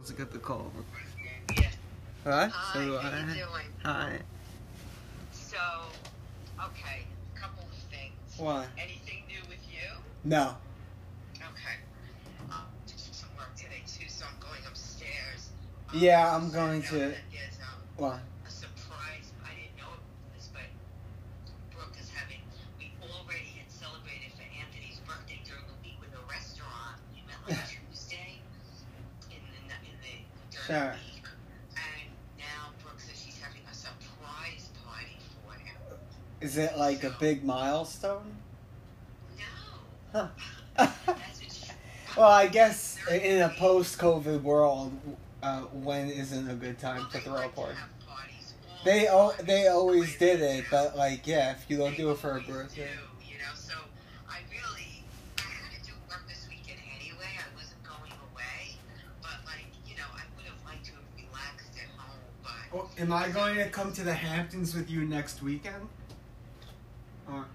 Let's get the call. Yeah. Hi. Hi, So how you doing? Hi. So, okay, a couple of things. Why? Anything new with you? No. Okay. Um, some work today too, so I'm going upstairs. Yeah, I'm going to- um, Why? a surprise. I didn't know this, but Brooke is having. We already had celebrated for Anthony's birthday during the week with a restaurant. We met like Tuesday in the in the during Sure. the week, and now Brooke says she's having a surprise party for Is it like a big milestone? No. Huh. Well, I guess in a post-COVID world, uh, when isn't a good time well, to throw a party? They time. they always did it, but like yeah, if you don't do it for a birthday. you know, so am I going to come to the Hamptons with you next weekend? Or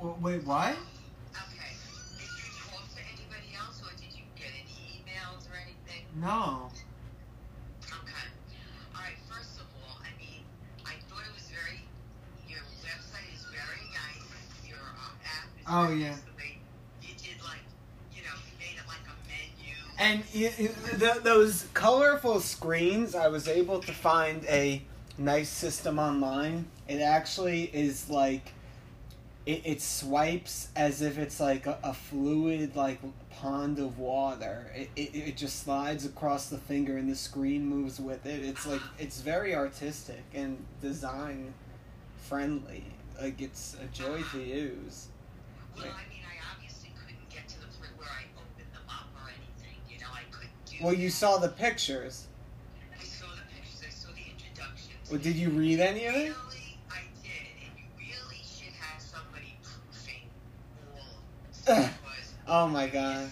w- wait, what? Okay. Did you talk to anybody else, or did you get any emails or anything? No. Okay. All right. First of all, I mean, I thought it was very. Your website is very nice. Your uh, app is Oh, very yeah. nice. The way you did, like, Oh, you know, you made it like a menu. And y y- th those colorful screens, I was able to find a nice system online. It actually is like it, it swipes as if it's like a, a fluid like pond of water. It, it it just slides across the finger and the screen moves with it. It's like it's very artistic and design friendly. Like it's a joy to use. Well, I mean, I obviously couldn't get to the point where I opened them up or anything. You know, I couldn't do. Well, you saw the pictures. I saw the pictures. I saw the introductions. Well, did you read any of it? Really, I did, and you really should have somebody proofing all. Oh my god.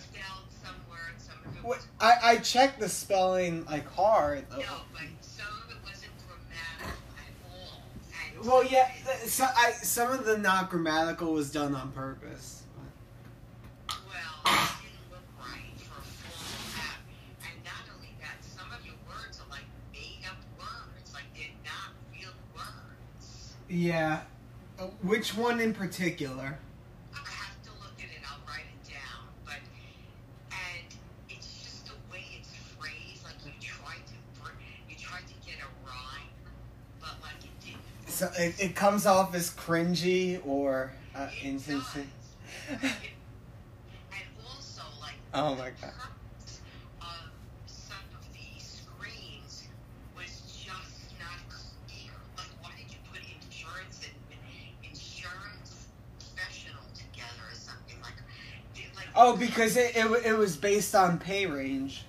some some of it was I, I checked the spelling like hard. no, but some of it wasn't grammatical at all. And Well, yeah, so I some of the not grammatical was done on purpose. Well, it didn't look right for a formal app. And not only that, some of your words are like made up words, like they're not real words. Yeah. Uh, which one in particular? I have to look at it, I'll write it down. But, and it's just the way it's phrased, like you try to, br- you try to get a rhyme, but like it didn't. So it, it comes off as cringy or uh, It insincere. does. And also, like, Oh my the God. of some of these screens was just not clear. Like, why did you put insurance and insurance professional together or something? Like, did, like Oh, because it, it, it was based on pay range.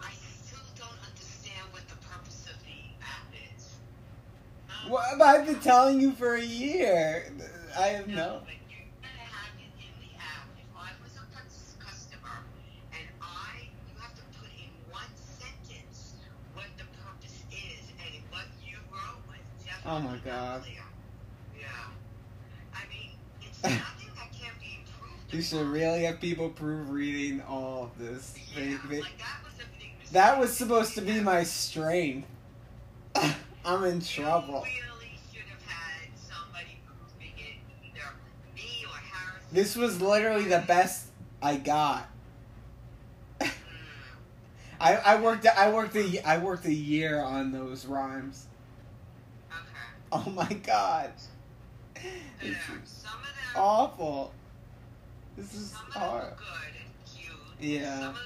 I still don't understand what the purpose of the app is. Um, Well, I've been telling you for a year. I have no. but you gotta have it in the app. If I was a cus- customer and I, you have to put in one sentence what the purpose is, and what you wrote was definitely Oh my God. Yeah. I mean, it's nothing that can be improved. You should really have people proofreading all of this. Yeah, they- like that was a big that was supposed to be my strength. I'm in trouble. This was literally the best I got. I, I worked I worked a I worked a year on those rhymes. Okay. Oh my god, Yeah, some of them, awful. This is some of them hard. good and cute. Yeah. Some of them,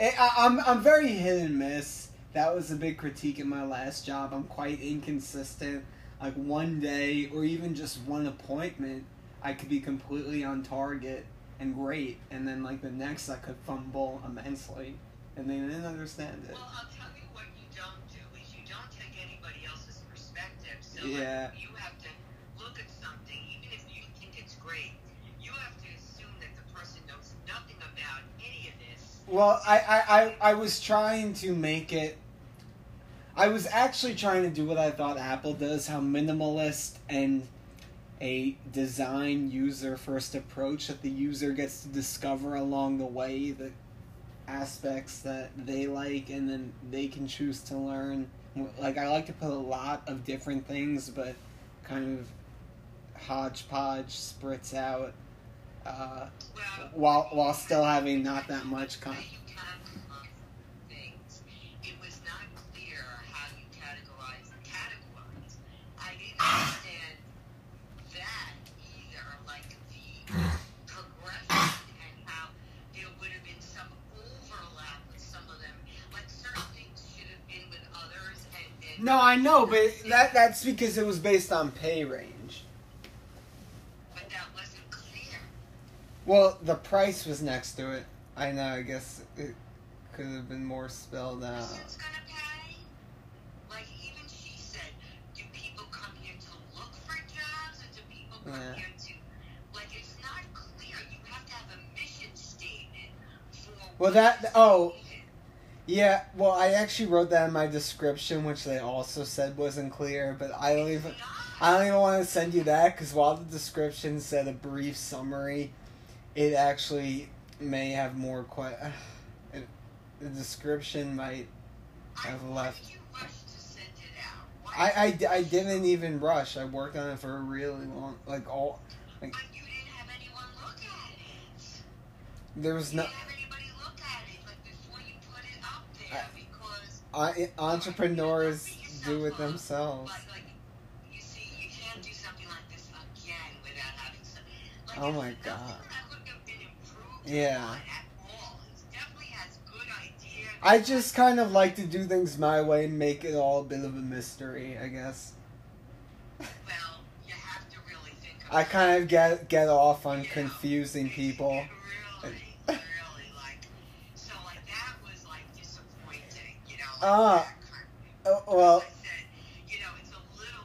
Eh, I, I'm I'm very hit and miss. That was a big critique in my last job. I'm quite inconsistent. Like one day or even just one appointment, I could be completely on target and great, and then like the next I could fumble immensely, and they didn't understand it. well, I'll tell you what you don't do is you don't take anybody else's perspective. So Yeah. like, you have to look at something, even if you think it's great. You have to assume that the person knows nothing about any of this. Well, I, I, I, I was trying to make it I was actually trying to do what I thought Apple does, how minimalist and a design user first approach that the user gets to discover along the way the aspects that they like and then they can choose to learn. Like I like to put a lot of different things but kind of hodgepodge spritz out uh, Well, while while still having not that much con- you categorize things, it was not clear how you categorize categorize. I didn't understand that either, like the progression and how there would have been some overlap with some of them. Like certain things should have been with others, and then No, I know, but that that's because it was based on pay range. but that wasn't clear. Well, the price was next to it. I know. I guess it could have been more spelled out. Who's gonna pay? Like even she said, do people come here to look for jobs, or do people come Yeah. here to? Like it's not clear. You have to have a mission statement for. Well, that- oh. Yeah, well, I actually wrote that in my description, which they also said wasn't clear. But I don't even. I don't even want to send you that because while the description said a brief summary, it actually may have more. Que- it, the description might. I've left. did you rush to send it out? Why I, I, did di- you I didn't even rush. I worked on it for a really long. Like all. But you didn't have anyone look at it. There was no. Again without having some. Like, Oh my God. That would have been improved Yeah. on at all. It definitely has good ideas. I just kind of like to do things my way and make it all a bit of a mystery, I guess. Well, you have to really. I kind of get get off on confusing people. It really, really, like, so like that was like disappointing, you know. Like, Ah, that kind of- Uh, well, Like I said, you know, it's a little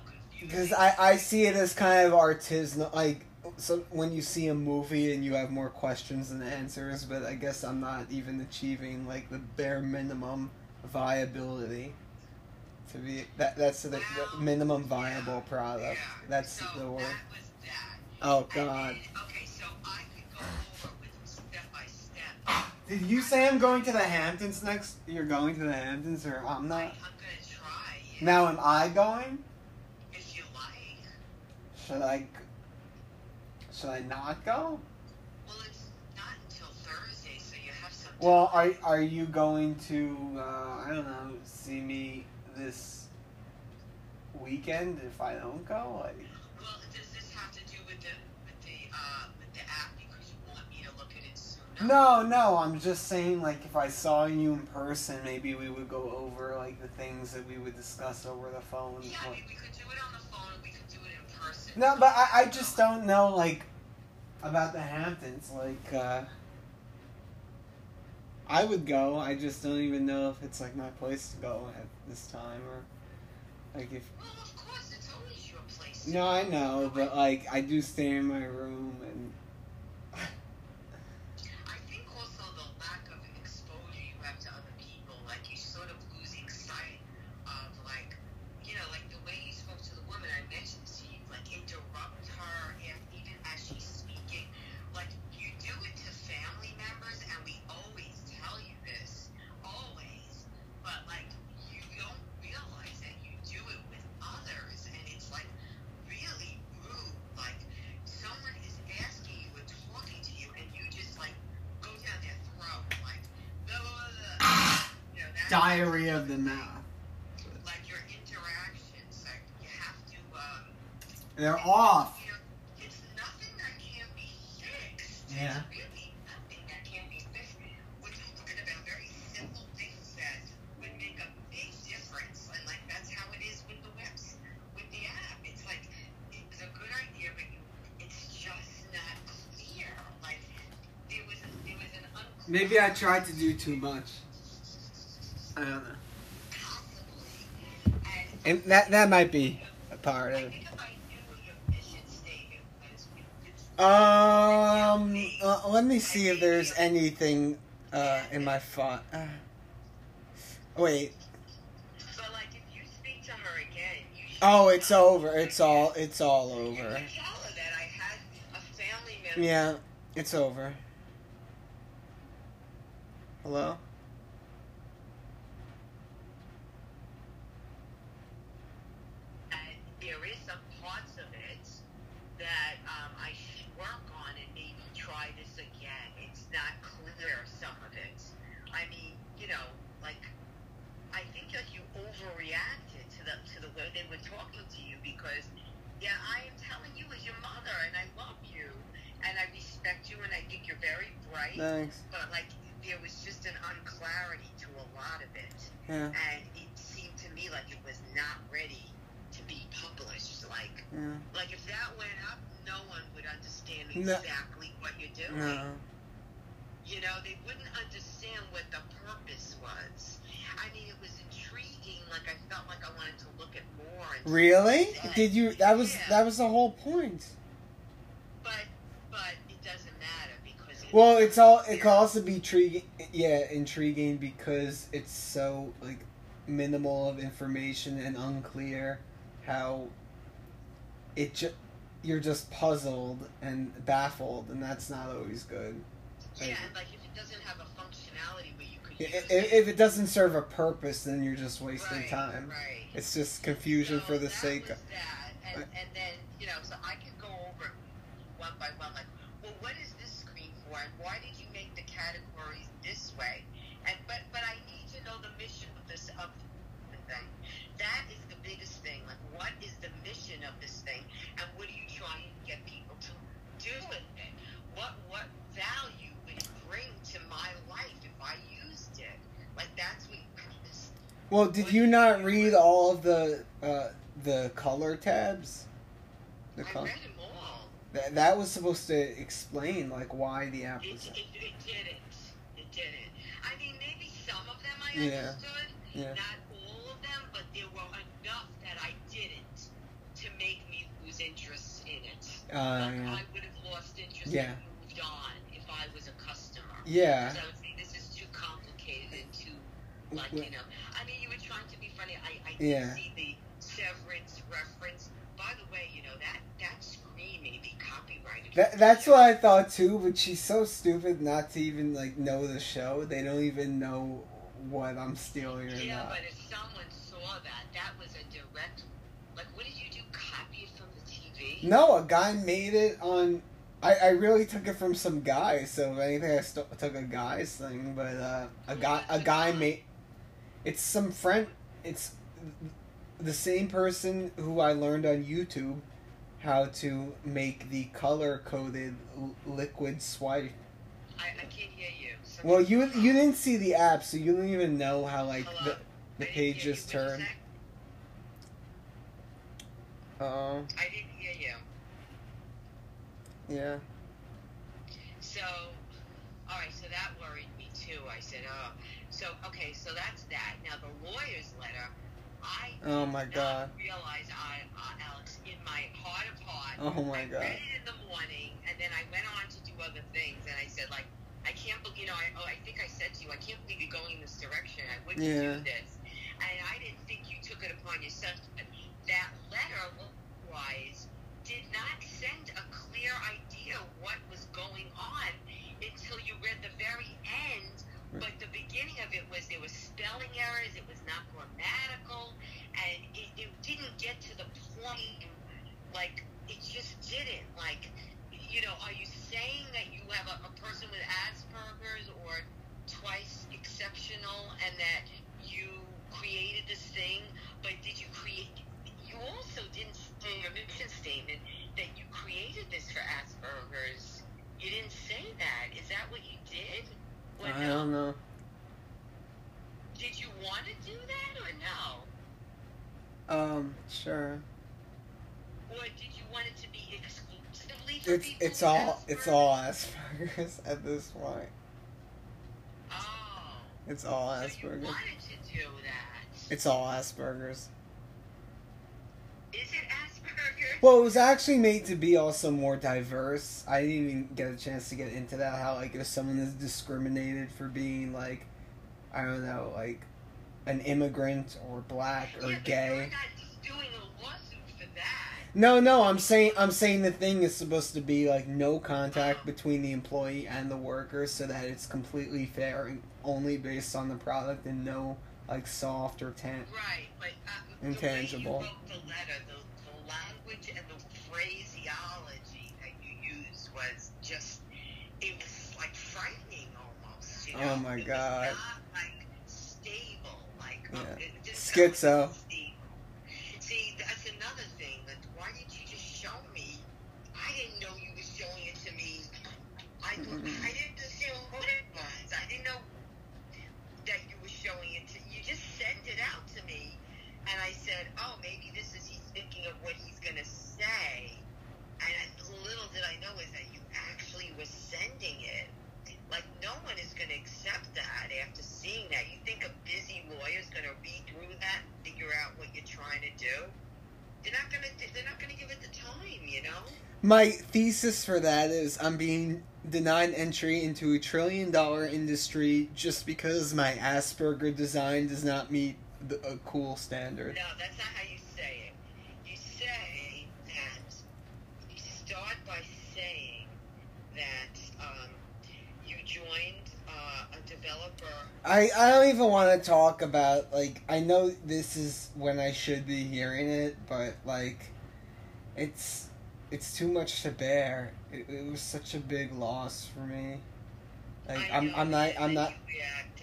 confusing. because I, I see it as kind of artisanal, like so when you see a movie and you have more questions than answers, but I guess I'm not even achieving like the bare minimum viability to be that that's the, the minimum viable product. Yeah. That's so the word. That was that. Oh God. then- okay, so I could go over with step by step. Did you say I'm going to the Hamptons next? You're going to the Hamptons, or I'm not? I'm gonna try. yeah, Now, am I going? if you like. Should I? Should I not go? Well, it's not until Thursday, so you have some. Well, are are you going to? Uh, I don't know. See me this weekend if I don't go? Like, Well, does this have to do with the with the uh with the app because you want me to look at it sooner? No, no. I'm just saying, like, if I saw you in person, maybe we would go over like the things that we would discuss over the phone. Yeah, I mean, we could do it on the phone. We could do it in person. No, but I, I just don't know like about the Hamptons. Like uh I would go, I just don't even know if it's like my place to go at this time or like if Well, of course, it's always your place. No, I know, but like I do stay in my room and I think also the lack of exposure you have to other people, like you're sort of losing sight of like, you know, like the way you spoke to the woman I mentioned to you, like interrupt her if, even as she's speaking. Like you do it to family members, and we always tell you this, always. But like you don't realize that you do it with others, and it's like really rude. Like someone is asking you and talking to you, and you just like go down their throat, like blah, blah, blah, blah. You know, that's diary of the mouth. Like your interactions, like you have to. Um, They're off. you know, it's nothing that can't be fixed. Yeah. It's really nothing that can be fixed. We're talking about very simple things that would make a big difference, and like that's how it is with the webs, with the app. It's like it's a good idea, but you, it's just not clear. Like there was, there was an unclear. Maybe I tried to do too much. I don't know. And that that might be a part of Um, uh, let me see if there's anything uh, in my phone. Uh, wait, Oh, it's over. It's all. It's all over. Yeah, it's over. Hello. And there is some parts of it that um, I should work on and maybe try this again. It's not clear some of it. I mean, you know, like I think that you overreacted to the to the way they were talking to you because yeah, I am telling you as your mother and I love you and I respect you and I think you're very bright. Thanks. But like there was just an unclarity to a lot of it Yeah. and it seemed to me like it was not ready to be published. Like, Yeah. like if that went up, no one would understand No. exactly what you're doing. No. You know, they wouldn't understand what the purpose was. I mean, it was intriguing. Like I felt like I wanted to look at more. Really? what it said. Did you? That was Yeah. that was the whole point. But, but it doesn't matter because. It, Well, it's all. It can also be intriguing. Yeah, intriguing because it's so like minimal of information and unclear how it just you're just puzzled and baffled, and that's not always good. Yeah, and like if it doesn't have a functionality where you could I- use it. If it doesn't serve a purpose, then you're just wasting right, time. Right. It's just confusion So for the sake of. that, and, and then you know, so I could go over one by one, like, well, what is this for, and why did you make the categories this way? And but but I need to know the mission of this of the thing. That is the biggest thing. Like, what is the mission of this thing, and what are you trying to get people to do with it? What what value would it bring to my life if I used it? Like that's what. Well, did you not read all of the uh, the color tabs? The I color. read them. That, that was supposed to explain like why the app It, was. it, it didn't. It didn't. I mean, maybe some of them I Yeah. understood, Yeah. not all of them, but there were enough that I didn't to make me lose interest in it. Uh, like, yeah. I would have lost interest Yeah. and moved on if I was a customer. Yeah. Because I would say this is too complicated and too, like, you know. I mean, you were trying to be funny. I, I Yeah. see the severance reference. By the way, you know, that, that screen may be copyrighted. That, that's what I thought too, but she's so stupid not to even like know the show. They don't even know what I'm stealing or Yeah, not. but if someone saw that, that was a direct. Like, what did you do? Copy it from the TV? No, a guy made it on. I, I really took it from some guy, so if anything, I st- took a guy's thing. But uh, a guy a guy made. It's some friend. It's the same person who I learned on YouTube how to make the color coded liquid swipe. I, I can't hear you. Well, you you um, didn't see the app, so you don't even know how like Hello? the I the didn't page just turned. Oh, I didn't hear you. yeah. So, all right. So that worried me too. I said, oh. So okay. So that's that. Now the lawyer's letter. I Oh my did god. not realize I, uh, Alex, in my heart of heart. Oh my I god. read it in the morning, and then I went on to do other things, and I said, like, I can't believe, you know, I, oh, I think I said to you, I can't believe you're going in this direction. I wouldn't Yeah. do this. And I didn't think you took it upon yourself. But that letter, wise, did not send a clear idea what was going on until you read the very end. But the beginning of it was there was spelling errors, it was not grammatical, and it, it didn't get to the point. Like it just didn't. Like you know, are you saying that you have a, a person with Asperger's or twice exceptional, and that you created this thing? But did you create? You also didn't say your mission statement that you created this for Asperger's. You didn't say that. Is that what you did? Or I no? don't know. Did you want to do that or no? Um, sure. Or did you want it to be exclusively for It's people it's all it's Asperger's? all Asperger's at this point. Oh. It's all So you Asperger's. wanted to do that. It's all Asperger's. Is it Asperger's? Well, it was actually made to be also more diverse. I didn't even get a chance to get into that. How like if someone is discriminated for being like, I don't know, like an immigrant or black or yeah, gay. No, no, I'm saying I'm saying the thing is supposed to be like no contact between the employee and the worker, so that it's completely fair and only based on the product and no like soft or tan. Right, but uh, Intangible. The way you wrote the letter, the language and the phraseology that you used was just, it was like frightening almost. You know? Oh my It God. not like stable, like um, Yeah. didn't Schizo. sound like stable. See, that's another thing. That why didn't you just show me? I didn't know you were showing it to me. I. I didn't assume what it was. I didn't know that you were showing it to you just sent it out to me and I said, Oh, maybe this is he's thinking of what he's gonna say and I, little did I know is that you actually were sending it. Like no one is gonna accept that after seeing that. You think a busy lawyer is gonna read through that, figure out what you're trying to do? They're not gonna they're not gonna give it the time, you know? My thesis for that is I'm being denied entry into a trillion dollar industry just because my Asperger design does not meet the, a cool standard. No, that's not how you say it. You say that you start by saying that um, you joined uh, a developer. I, I don't even want to talk about like I know this is when I should be hearing it, but like it's it's too much to bear. It, it was such a big loss for me. Like I'm I'm not I'm not.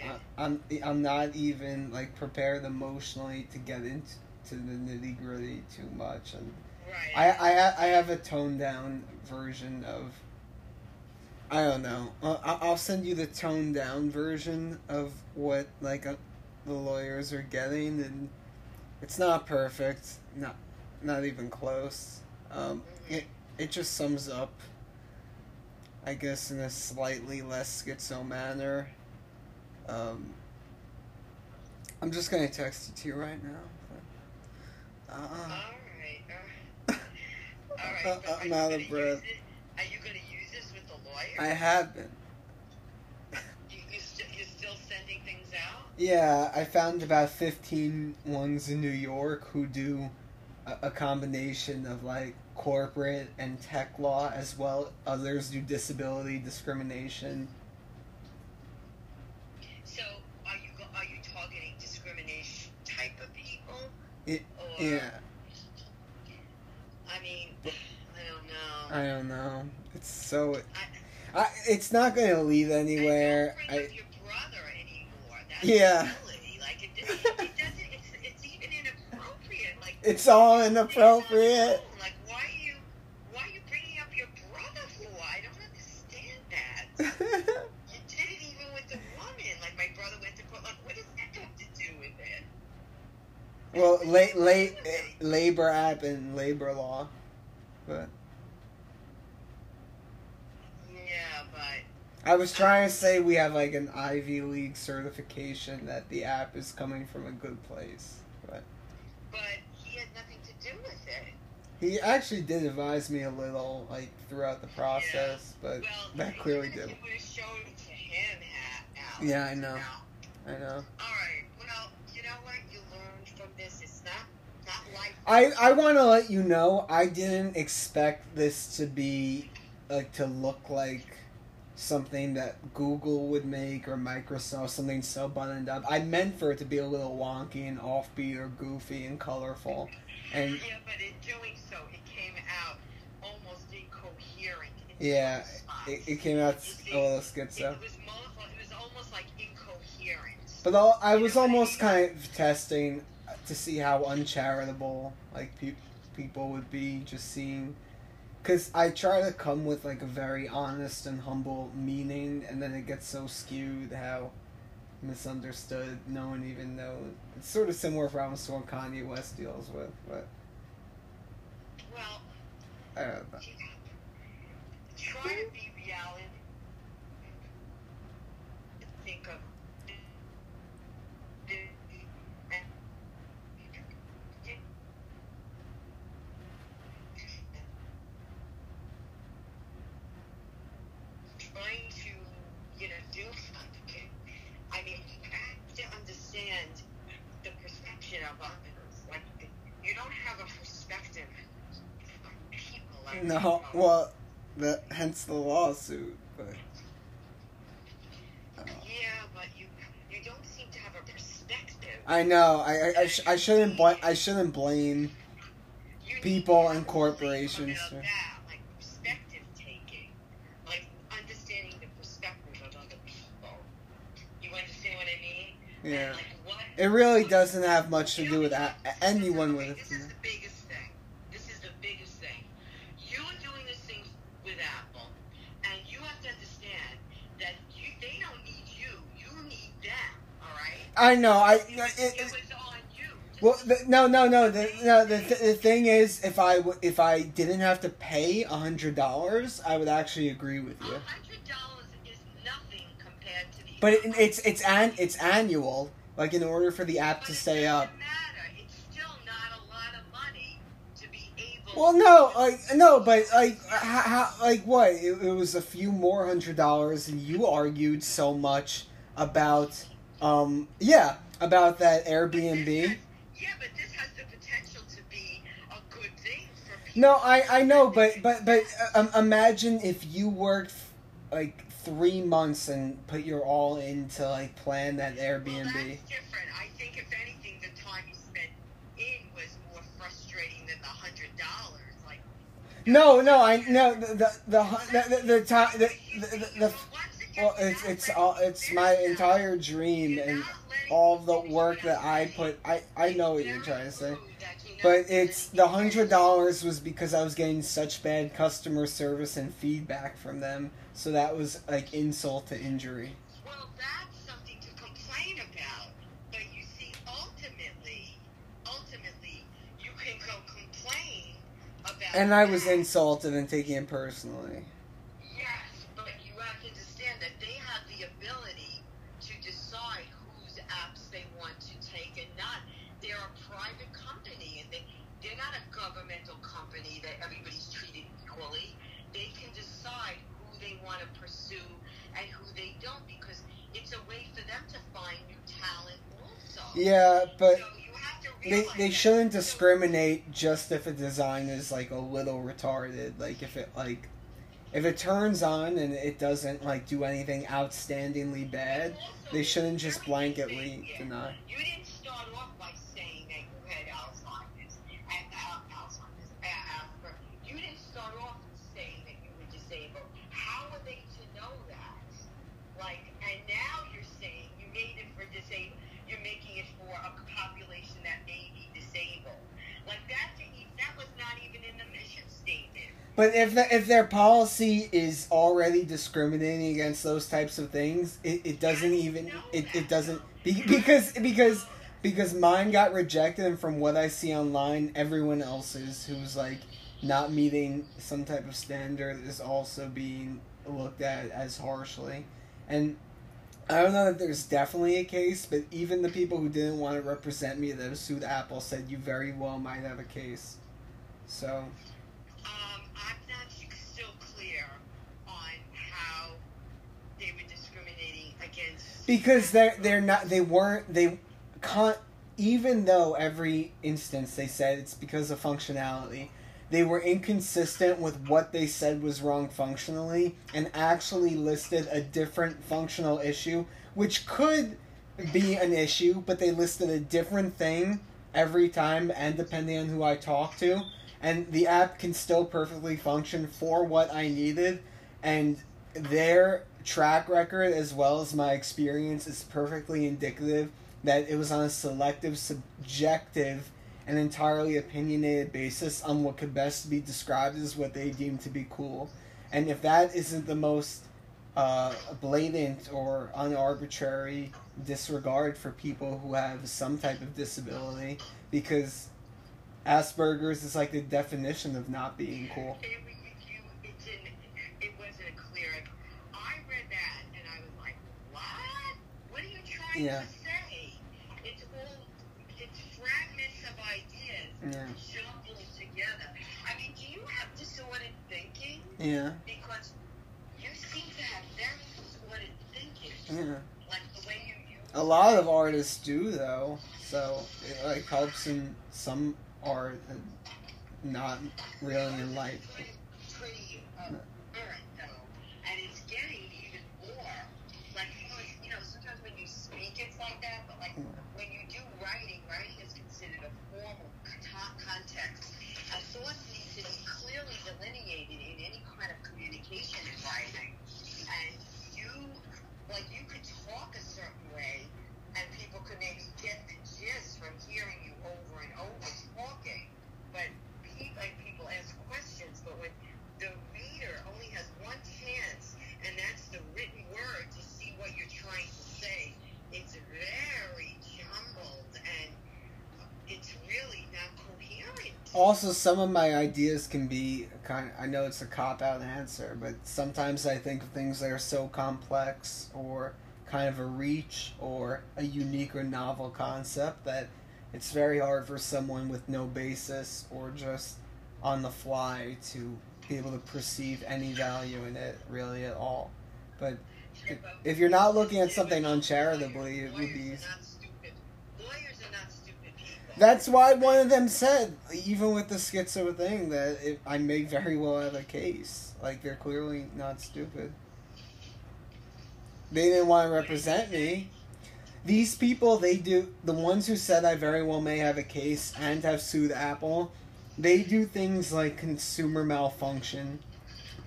I- I'm I'm not even like prepared emotionally to get into to the nitty gritty too much, and right. I I I have a toned down version of. I don't know. Uh, I'll send you the toned down version of what like uh, the lawyers are getting, and it's not perfect. Not not even close. Um, it it just sums up. I guess in a slightly less schizo manner. Um, I'm just gonna text it to you right now. Uh, All right. Uh, all right. Uh, I'm out of breath. Are you going to use this with the lawyer? I have been. you, you st- you're still sending things out? Yeah, I found about 15 ones in New York who do a, a combination of like corporate and tech law as well. Others do disability discrimination. So, are you go- are you targeting discrimination type of people? It- or, Yeah, I mean, I don't know. I don't know. It's so. I, I, it's not going to lead anywhere. I don't bring I, up your brother anymore. Yeah. Like it, it doesn't. It's, it's even inappropriate. Like it's all inappropriate. Like why are you why are you bringing up your brother for? I don't understand that. You did it even with the woman. Like my brother went to court. Like what does that have to do with it? well, What la- la- have to do with it? labor app and labor law. But Yeah, but I was trying to say we have like an Ivy League certification that the app is coming from a good place. But but he had nothing to do with it. he actually did advise me a little like throughout the process, but Well, that clearly did. You would have shown it to him, Ha- Al. Yeah, I know. Al. I know. All right. Well, you know what? You learned from this. It's not. I I want to let you know I didn't expect this to be like to look like something that Google would make or Microsoft something so buttoned up. I meant for it to be a little wonky and offbeat or goofy and colorful. And yeah, but in doing so, it came out almost incoherent. in yeah, it, it came out see, a little It schizo. was, mo- it was almost like incoherent. But I'll, I was almost kind of testing to see how uncharitable like pe- people would be just seeing, because I try to come with like a very honest and humble meaning, and then it gets so skewed how misunderstood. No one even knows. It's sort of similar problems to what Kanye West deals with, but Well, I don't know. try to be reality. Think of. Trying to, do something. I mean, you have to understand the perception of others. Like, you don't have a perspective No, well, the hence the lawsuit, but. uh, Yeah, but you you don't seem to have a perspective. I know. I I, I, sh- I shouldn't bl- I shouldn't blame. People and corporations, yeah. about that, like perspective taking, like understanding the perspective of other people. You understand what I mean? Yeah. It really doesn't have much to do with a- anyone with. This is the biggest thing. This is the biggest thing. You are doing this thing with Apple, and you have to understand that you they don't need you. You need them. All right. I know. I. It, was- It, it it, was on you. well, the, no, no, no. The, no, the, th- the thing is, if I w- if I didn't have to pay a hundred dollars, I would actually agree with you. hundred dollars is nothing compared to the. But it, it's it's an it's annual. Like in order for the app But to stay doesn't up. Matter. It's still not a lot of money to. Well, no, like no, but like how, how like what? It, it was a few more hundred dollars, and you argued so much about um yeah about that Airbnb. has- yeah, but this has the potential to be a good thing for people. No, I I know, but but but uh, um, imagine if you worked like three months and put your all into like plan that Well, Airbnb. that's different. I think if anything, the time you spent in was more frustrating than the hundred dollars. Like. No, no, I no the the the the, the, the time the, the, the, the Once well it's it's all it's my entire dream and all the work that I put I I know what you're trying to say. rude that you're not But it's the hundred dollars was because I was getting such bad customer service and feedback from them, so that was like insult to injury. Well, that's something to complain about. But you see, ultimately, ultimately, you can go complain about. And I was that. insulted and taking it personally. Yes, but you have to understand that they have the ability to decide whose apps they want to take and not. They're a private company, and they they're not a governmental company that everybody's treated equally. They can decide they want to pursue and who they don't because it's a way for them to find new talent also. Yeah, but so you have to they they shouldn't discriminate just if a design is like a little retarded. Like if it like if it turns on and it doesn't like do anything outstandingly bad, they shouldn't just blanketly deny. You didn't start off by saying that you had Alzheimer's and Al- Alzheimer's, uh, Asperger's. You didn't start off saying that you were disabled. How are they to know that? Like, and now you're saying you made it for disabled. You're making it for a population that may be disabled. Like that, that was not even in the mission statement. But if the, if their policy is already discriminating against those types of things, it, it doesn't even it, it doesn't be, because because because mine got rejected and from what I see online, everyone else's who's like not meeting some type of standard is also being looked at as harshly. And I don't know that there's definitely a case, but even the people who didn't want to represent me that sued Apple said you very well might have a case. So Um, I'm not still clear on how they were discriminating against. Because they're they're not they weren't they can't even though every instance they said it's because of functionality they were inconsistent with what they said was wrong functionally and actually listed a different functional issue which could be an issue but they listed a different thing every time and depending on who I talk to. And the app can still perfectly function for what I needed. And their track record as well as my experience is perfectly indicative that it was on a selective, subjective, and entirely opinionated basis on what could best be described as what they deem to be cool. And if that isn't the most uh, blatant or unarbitrary disregard for people who have some type of disability, because Asperger's is like the definition of not being cool. It, was- you, it didn't. It wasn't clear. I read that and I was like, "What? What are you trying Yeah. to say?" It's all. It's fragments of ideas Yeah. jumbled together. I mean, do you have disordered thinking? Yeah, Because you seem to have very disordered thinking, yeah. like the way you use. A lot of artists do though, so it like helps in some art and not really in life. of current though, and it's getting even more. Like you know, it's- you know, sometimes when you speak, it's like that, but like when you do writing, writing is considered a formal con- context. A thought needs to be clearly delineated in any kind of communication in writing, and you, like, you could talk a certain way, and people could maybe get the gist from hearing you over and over talking. But people, like, people ask questions, but when the reader only has one chance, and that's the written word to see what you're trying to say, it's very jumbled and it's really not coherent. Also, some of my ideas can be kind. Of, I know it's a cop out answer, but sometimes I think of things that are so complex or kind of a reach or a unique or novel concept that it's very hard for someone with no basis or just on the fly to be able to perceive any value in it really at all. But if you're not looking at something uncharitably, it would be. are not stupid. Lawyers are not stupid people. That's why one of them said, even with the schizo thing, that it, I may very well have a case. Like they're clearly not stupid. They didn't want to represent me. These people, they do the ones who said I very well may have a case and have sued Apple. They do things like consumer malfunction,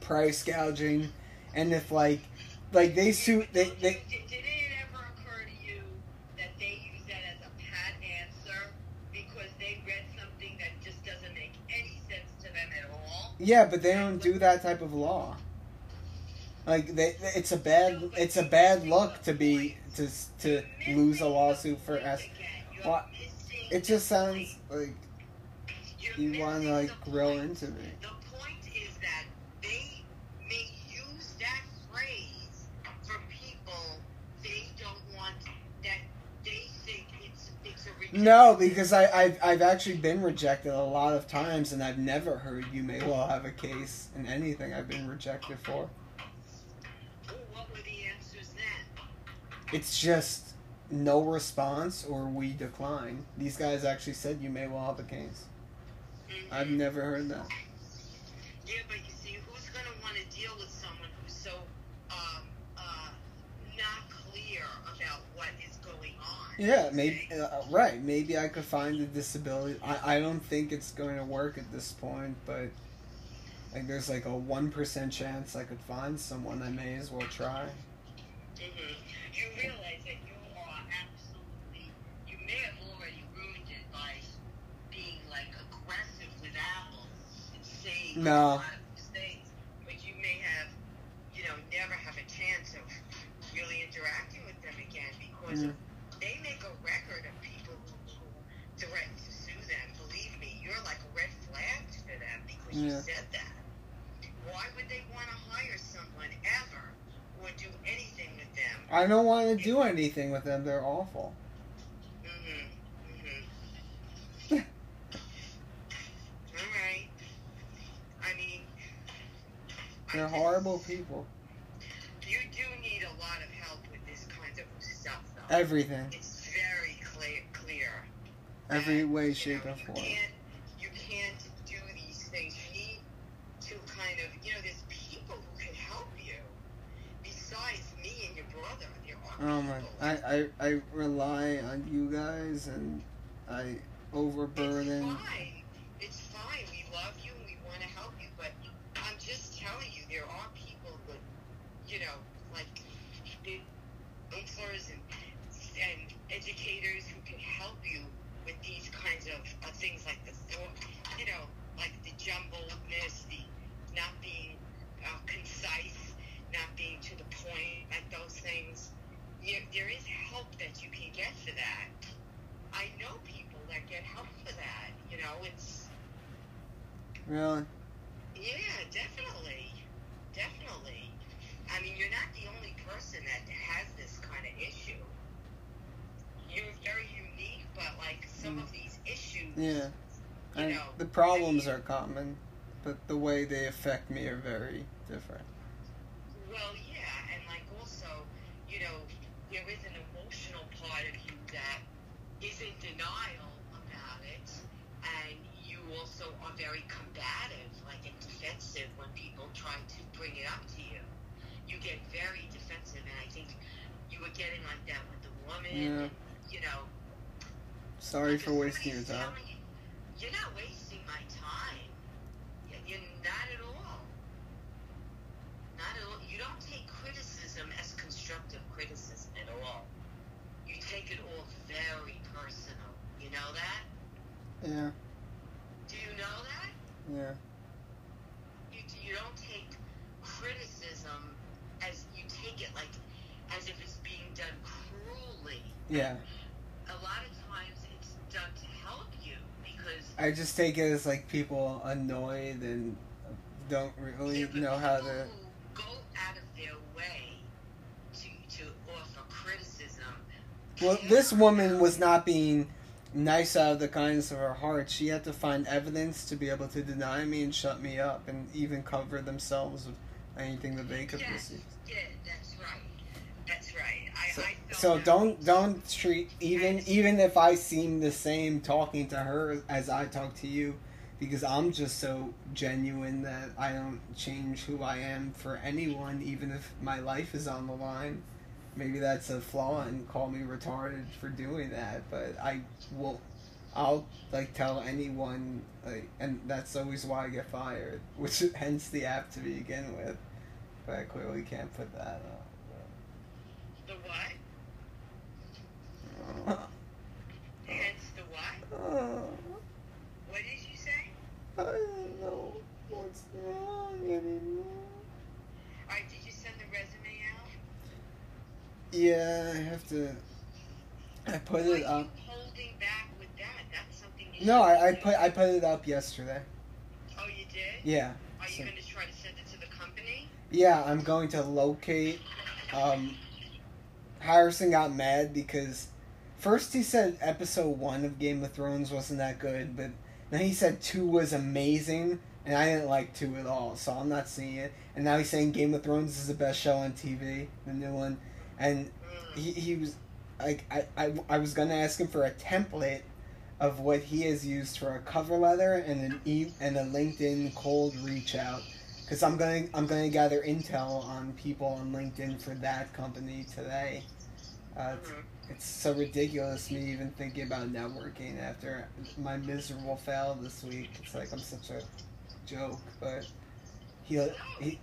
price gouging, and if like, like they sue they they. did, did it ever occur to you that they use that as a pat answer because they read something that just doesn't make any sense to them at all? Yeah, but they don't do that type of law. Like they, it's a bad, it's a bad look to be to to lose a lawsuit for us. It just sounds like you want to like grill into me. The point is that they may use that phrase for people they don't want that they think it's it's a rejection. No, because I I've, I've actually been rejected a lot of times, and I've never heard you may well have a case in anything I've been rejected for. Well, what were the answers then? It's just no response or we decline. These guys actually said you may well have a case. I've Mhm. never heard that. Yeah, but you see, who's going to want to deal with someone who's so um, uh, not clear about what is going on? Yeah, maybe uh, right. Maybe I could find a disability. I, I don't think it's going to work at this point, but like there's like a one percent chance I could find someone. I may as well try. Mhm. You realize that you are absolutely, you may have already ruined it by being like aggressive with Apple and saying No. a lot of mistakes, but you may have, you know, never have a chance of really interacting with them again because Mm. of, they make a record of people who, who threaten to sue them. Believe me, you're like a red flag for them because you Yeah. said that. Why would they want to hire someone ever or do anything with them? I don't want to do anything with them. They're awful. Mm-hmm. Mm-hmm. All right. I mean, They're just- horrible people. You do need a lot of help with this kind of stuff, though. Everything, it's very clear. Clear. every that, way, you shape, know, or you form. Can't, you can't do these things. You need to kind of, you know, there's people who can help you. Besides me and your brother, there are Oh my! I, I I rely on you guys, and I overburden. It's fine. It's fine. We love you and we want to help you, but I'm just telling you, there are people that, you know, like the counselors and, and educators who can help you with these kinds of, of things like the thought, you know, like the jumbledness, the not being uh, concise, not being to the point, like those things. You, there is help that you can get for that. I know people that get help for that. You know, it's Really? yeah, definitely, definitely. I mean, you're not the only person that has this kind of issue. You're very unique, but like some mm. of these issues, Yeah. you I, know, the problems are common, but the way they affect me are very different. Well, yeah, and like also, you know, there is an emotional part of you that is in denial about it, and you also are very combative, like in defensive when people try to bring it up to you. You get very defensive, and I think you were getting like that the. Yeah. You know, Sorry for wasting your time. you, You're not wasting my time. You're not at all. Not at all. You don't take criticism as constructive criticism at all. You take it all very personal. You know that? Yeah, Do you know that? yeah. You, you don't take criticism as you take it like as if it's being done cruelly. Yeah. A lot of times it's done to help you because I just take it as like people annoyed and don't really Yeah, know how to. go out of their way to to offer criticism. Well, this woman was not being nice out of the kindness of her heart. She had to find evidence to be able to deny me and shut me up, and even cover themselves with anything that they could Yes. receive. Yeah, that's right. That's right. I, So, don't don't treat even even if I seem the same talking to her as I talk to you, because I'm just so genuine that I don't change who I am for anyone, even if my life is on the line. Maybe that's a flaw and call me retarded for doing that, but I will. I'll like tell anyone, like, and that's always why I get fired, which hence the app to begin with. But I clearly can't put that up. The what? Hence the what? Oh, What did you say? I don't know what's wrong anymore. Alright, did you send the resume out? Yeah, I have to. I put Why it up. holding back with that? That's something you No, I, I put I put it up yesterday. Oh, you did? Yeah, Are you going to try to send it to the company? yeah. I'm going to locate. Um, Harrison got mad because first he said episode one of Game of Thrones wasn't that good, but then he said two was amazing, and I didn't like two at all, so I'm not seeing it. And now he's saying Game of Thrones is the best show on TV, the new one, and he, he was like I, I, I was gonna ask him for a template of what he has used for a cover letter and an e and a LinkedIn cold reach out because I'm gonna I'm gonna gather intel on people on LinkedIn for that company today. Uh, Mhm. It's so ridiculous me even thinking about networking after my miserable fail this week. It's like I'm such a joke, but he No, he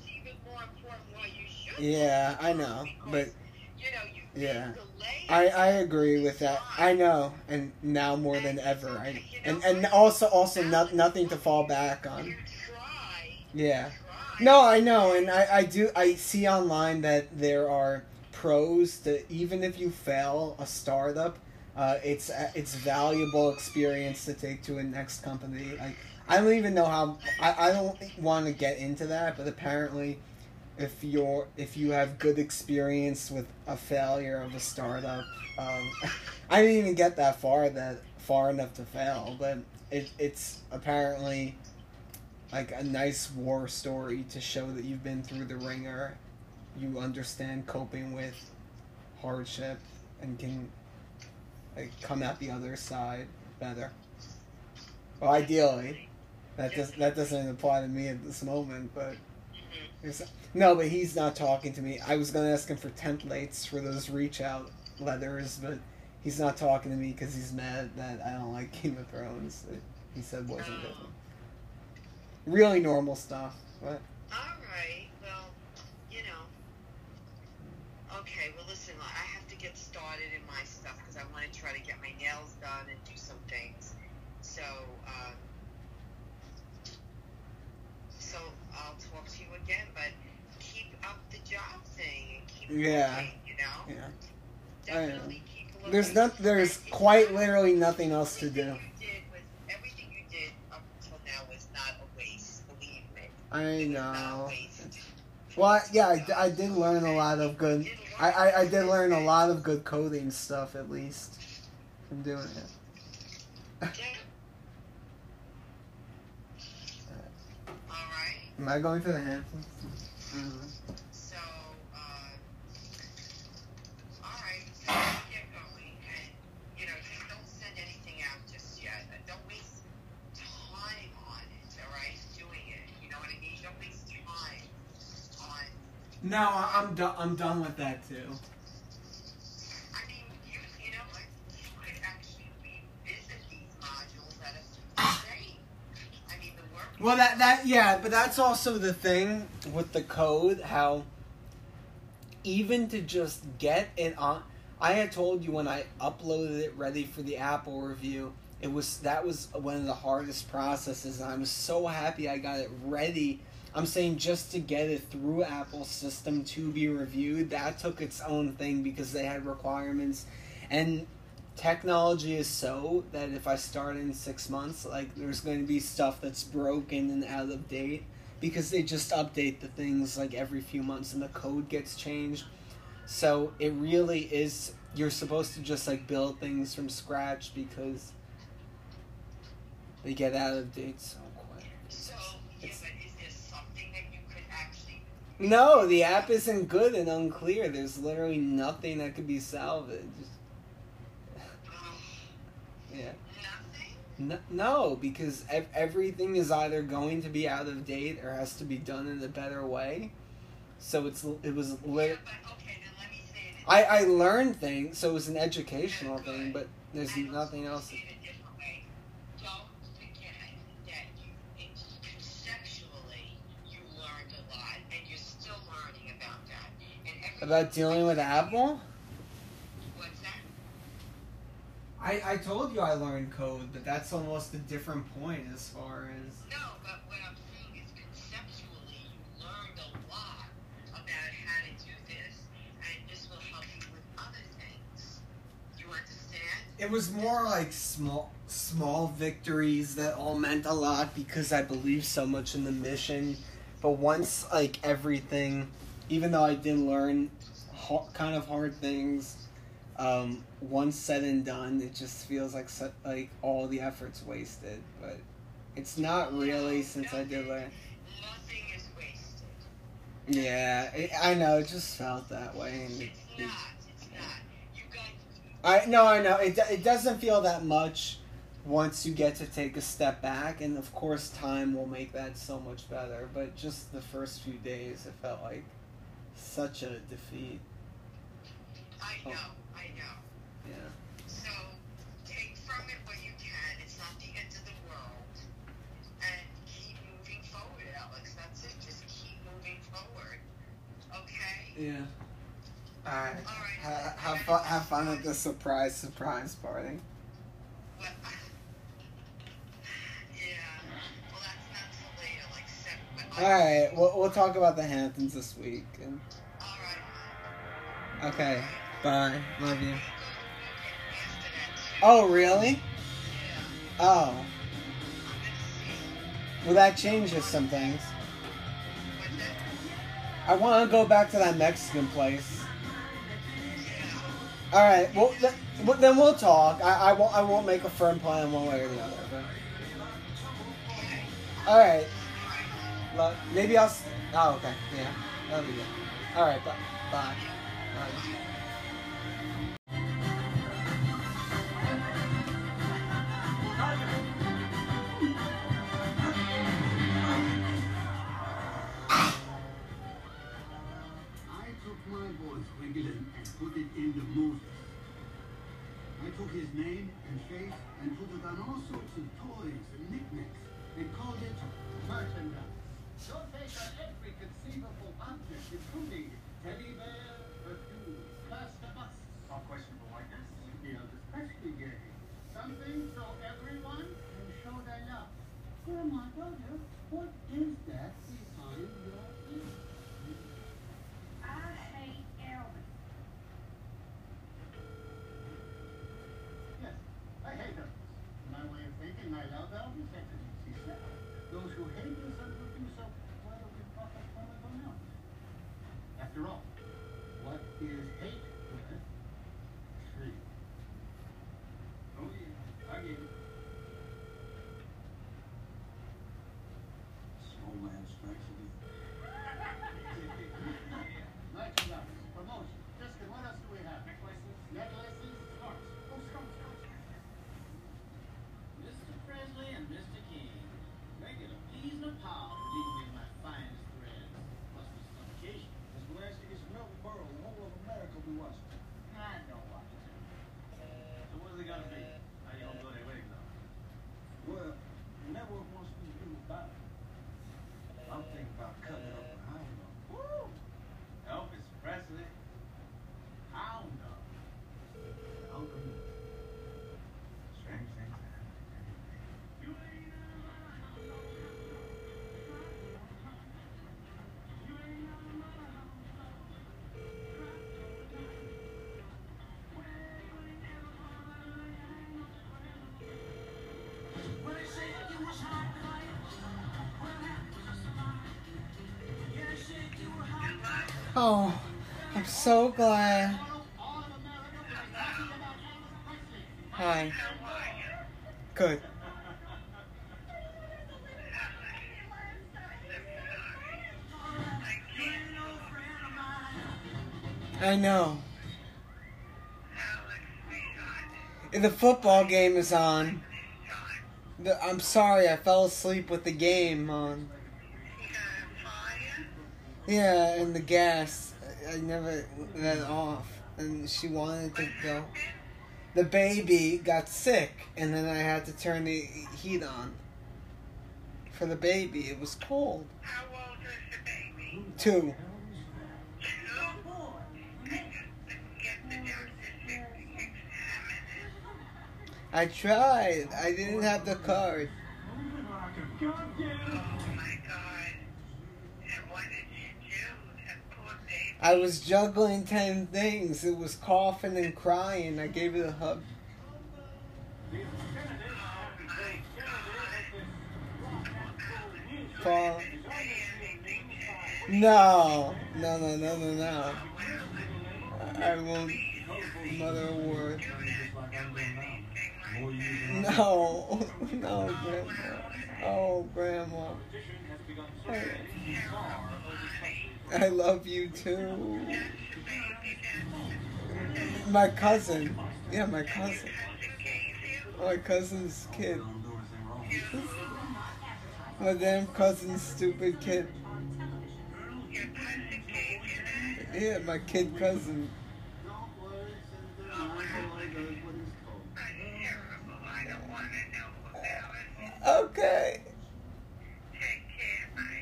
yeah I know, but Yeah. I, I agree with that. I know, and now more than ever. I, and and also also not, nothing to fall back on. Yeah. No, I know, and I, I do. I see online that there are pros to even if you fail a startup, uh, it's it's valuable experience to take to a next company. Like I don't even know how. I, I don't want to get into that, but apparently, if you're if you have good experience with a failure of a startup, um, I didn't even get that far that far enough to fail, but it, it's apparently like a nice war story to show that you've been through the ringer, you understand coping with hardship, and can like come out the other side better. Well, ideally, that does that doesn't apply to me at this moment, but Mhm. no, but he's not talking to me. I was gonna ask him for templates for those reach out letters, but he's not talking to me because he's mad that I don't like Game of Thrones. That he said wasn't good. Oh. Really normal stuff, but All right. Well, you know. Okay. Well, listen. I have to get started in my stuff because I want to try to get my nails done and do some things. So, um, so I'll talk to you again. But keep up the job thing and keep Yeah. looking, You know. yeah. Definitely keep looking. There's not. There's And quite literally nothing else to do. You did was everything you did up until now was not a waste. Believe me. I It was not a know. Well, I- yeah, I, I did learn a lot of good. I, I, I did learn a lot of good coding stuff at least from doing it. Yeah. All right. Am I going to the Hamptons? Mm-hmm. So, uh, all right. So get going, and you know, just don't send anything out just yet. And don't waste time on it. All right, doing it. You know what I mean? No, I- I'm done. I'm done with that too. I mean, you, you know what? You could actually revisit these modules that are ah. the same. I mean, the work. Well, that that yeah, but that's also the thing with the code. How even to just get it on, I had told you when I uploaded it ready for the Apple review. It was that was one of the hardest processes, and I'm so happy I got it ready. I'm saying just to get it through Apple's system to be reviewed, that took its own thing because they had requirements, and technology is so that if I start in six months, like there's going to be stuff that's broken and out of date because they just update the things like every few months and the code gets changed. So it really is you're supposed to just like build things from scratch because they get out of date so quick. So, yeah, It's- but is there something that you could actually. No, the app isn't good and unclear. There's literally nothing that could be salvaged. Yeah. nothing? N- No, because ev- everything is either going to be out of date or has to be done in a better way. So it's it was lit. but okay, then let me say it. I I learned things, so it was an educational thing, but there's nothing else it a different way. Don't forget that you, it, conceptually, you learned a lot, and you're still learning about that. And every- About dealing with Apple? What's that? I I told you I learned code, but that's almost a different point as far as. No, but what I'm saying is conceptually, you learned a lot about how to do this, and this will help you with other things. You understand? It was more like small small victories that all meant a lot because I believe so much in the mission. But once like everything, even though I did learn ha- kind of hard things, um, once said and done, it just feels like su- like all the effort's wasted. But it's not really since I did learn. Nothing is wasted. Yeah, it, I know. It just felt that way. And it, It's not. It's not. I no, I know it. It doesn't feel that much once you get to take a step back, and of course, time will make that so much better. But just the first few days, it felt like such a defeat. I Oh. know. I know. Yeah. So take from it what you can. It's not the end of the world, and keep moving forward, Alex. That's it. Just keep moving forward. Okay. Yeah. All right. All right. Ha- have fun. Have fun at the surprise surprise party. All right. We'll we'll talk about the Hamptons this week. And All right. okay. Bye. Love you. Okay, after that, too. Oh really? Yeah. Oh. I'm gonna see. Well, that changes some things. I want to go back to that Mexican place. All right. Well, th- then we'll talk. I, I won't. I won't make a firm plan one way or the other. But all right. Lo- maybe I'll. Oh, okay. Yeah. That'll be good. All right. Bye. Bye. Oh, I'm so glad. Hi. Good. I know. The football game is on. I'm sorry, I fell asleep with the game on. Yeah, and the gas. I I never let off. And she wanted to go. The baby got sick, and then I had to turn the heat on. For the baby, it was cold. How old is the baby? Two. Two? Get the doctor to examine it. I tried. I didn't have the card. Oh my god. And what did you do? That poor baby. I was juggling ten things. It was coughing and crying. I gave it a hug. Paul. Say anything to him. No. No, no, no, no, no. I won't mother word. Do not do anything like that. No. No, Grandma. Oh, Grandma. Honey. I love you too. That's the baby. That's My cousin. Yeah, my cousin. cousin gave you. My cousin's kid. Don't do anything wrong. My damn cousin's stupid kid. Your cousin gave you that. Yeah, my kid cousin. Don't worry, Senator. Uncle Lloyd does what he's told. That's terrible. I don't want to know about it. Okay.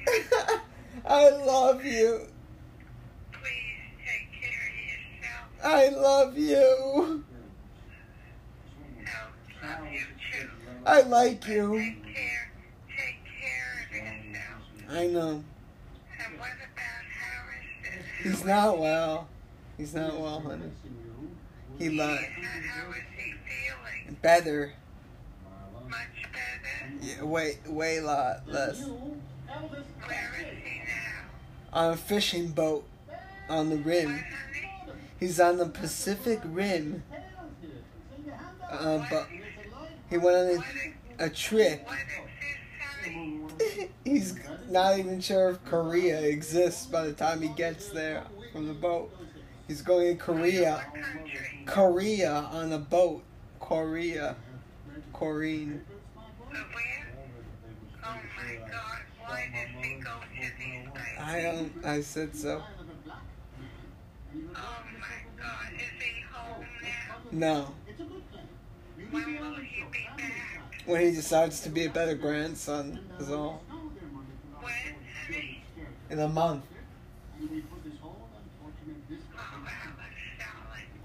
Take care, Mike. I love you. Please take care of yourself. I love you. I love you too. I like you. Take care. Take care of yourself. I know. And what about Harris? He's not well. He's not well, honey. He lied. How is he feeling? Better. Much better? Yeah, way, way lot less. Where is he now? On a fishing boat on the rim. He's on the Pacific Rim. Uh, but he went on a, a trip. He's not even sure if Korea exists by the time he gets there from the boat. He's going to Korea. Korea on a boat. Korea. Uh, Oh my god, why does he go? I um, I said so. Oh my god, is he home now? No. When will he be back? When he decides to be a better grandson is all. When? In a month.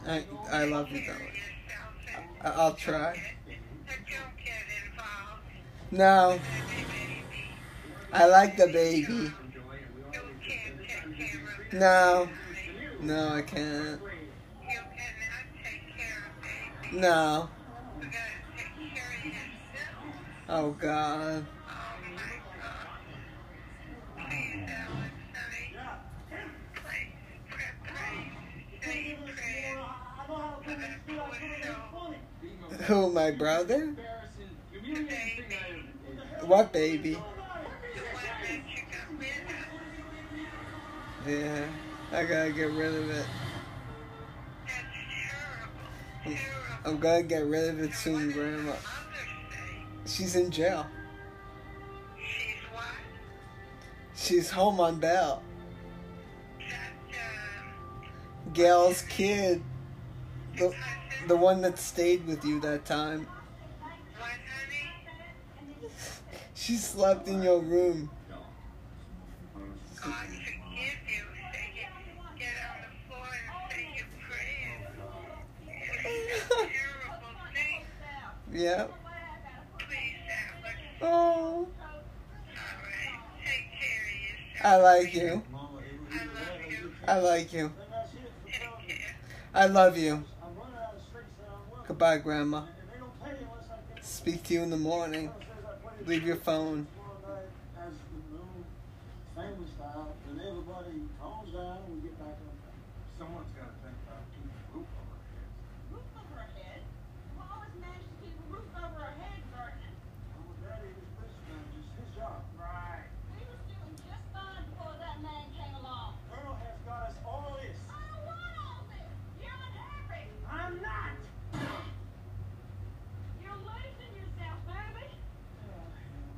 I I love you, and I- I'll try. No. I like the baby. You can't take care of the No. No, I can't. No. Oh God. Who, my brother? What baby? the one that you got rid of. Yeah. I gotta get rid of it. Terrible. Terrible. I'm gonna get rid of it soon, Grandma. your mother say? She's in jail. She's what? She's home on bail. Um, Gail's kid. The, the one that stayed with you that time. What, honey? She slept in your room. Yeah. Alex. Oh, All right. Take care of yourself. I like you. Mama, it was- I love you. Like you. Then that's it. Take care. I love you. I'm running out of streets that I'm working. Goodbye, Grandma. And they don't pay unless I get Speak to you in the morning. Leave your phone. Tomorrow night, as the new family style, then everybody calms down and we get back on track. Someone's got to think about keeping a roof over our heads. Roof over our head? Who always managed to keep a roof over our head, Burton? Oh, Daddy was business manager, it's his job. Right. We was doing just fine before that man came along. Colonel has got us all this. I don't want all this. You're in a hurry. I'm not. You're losing yourself, baby.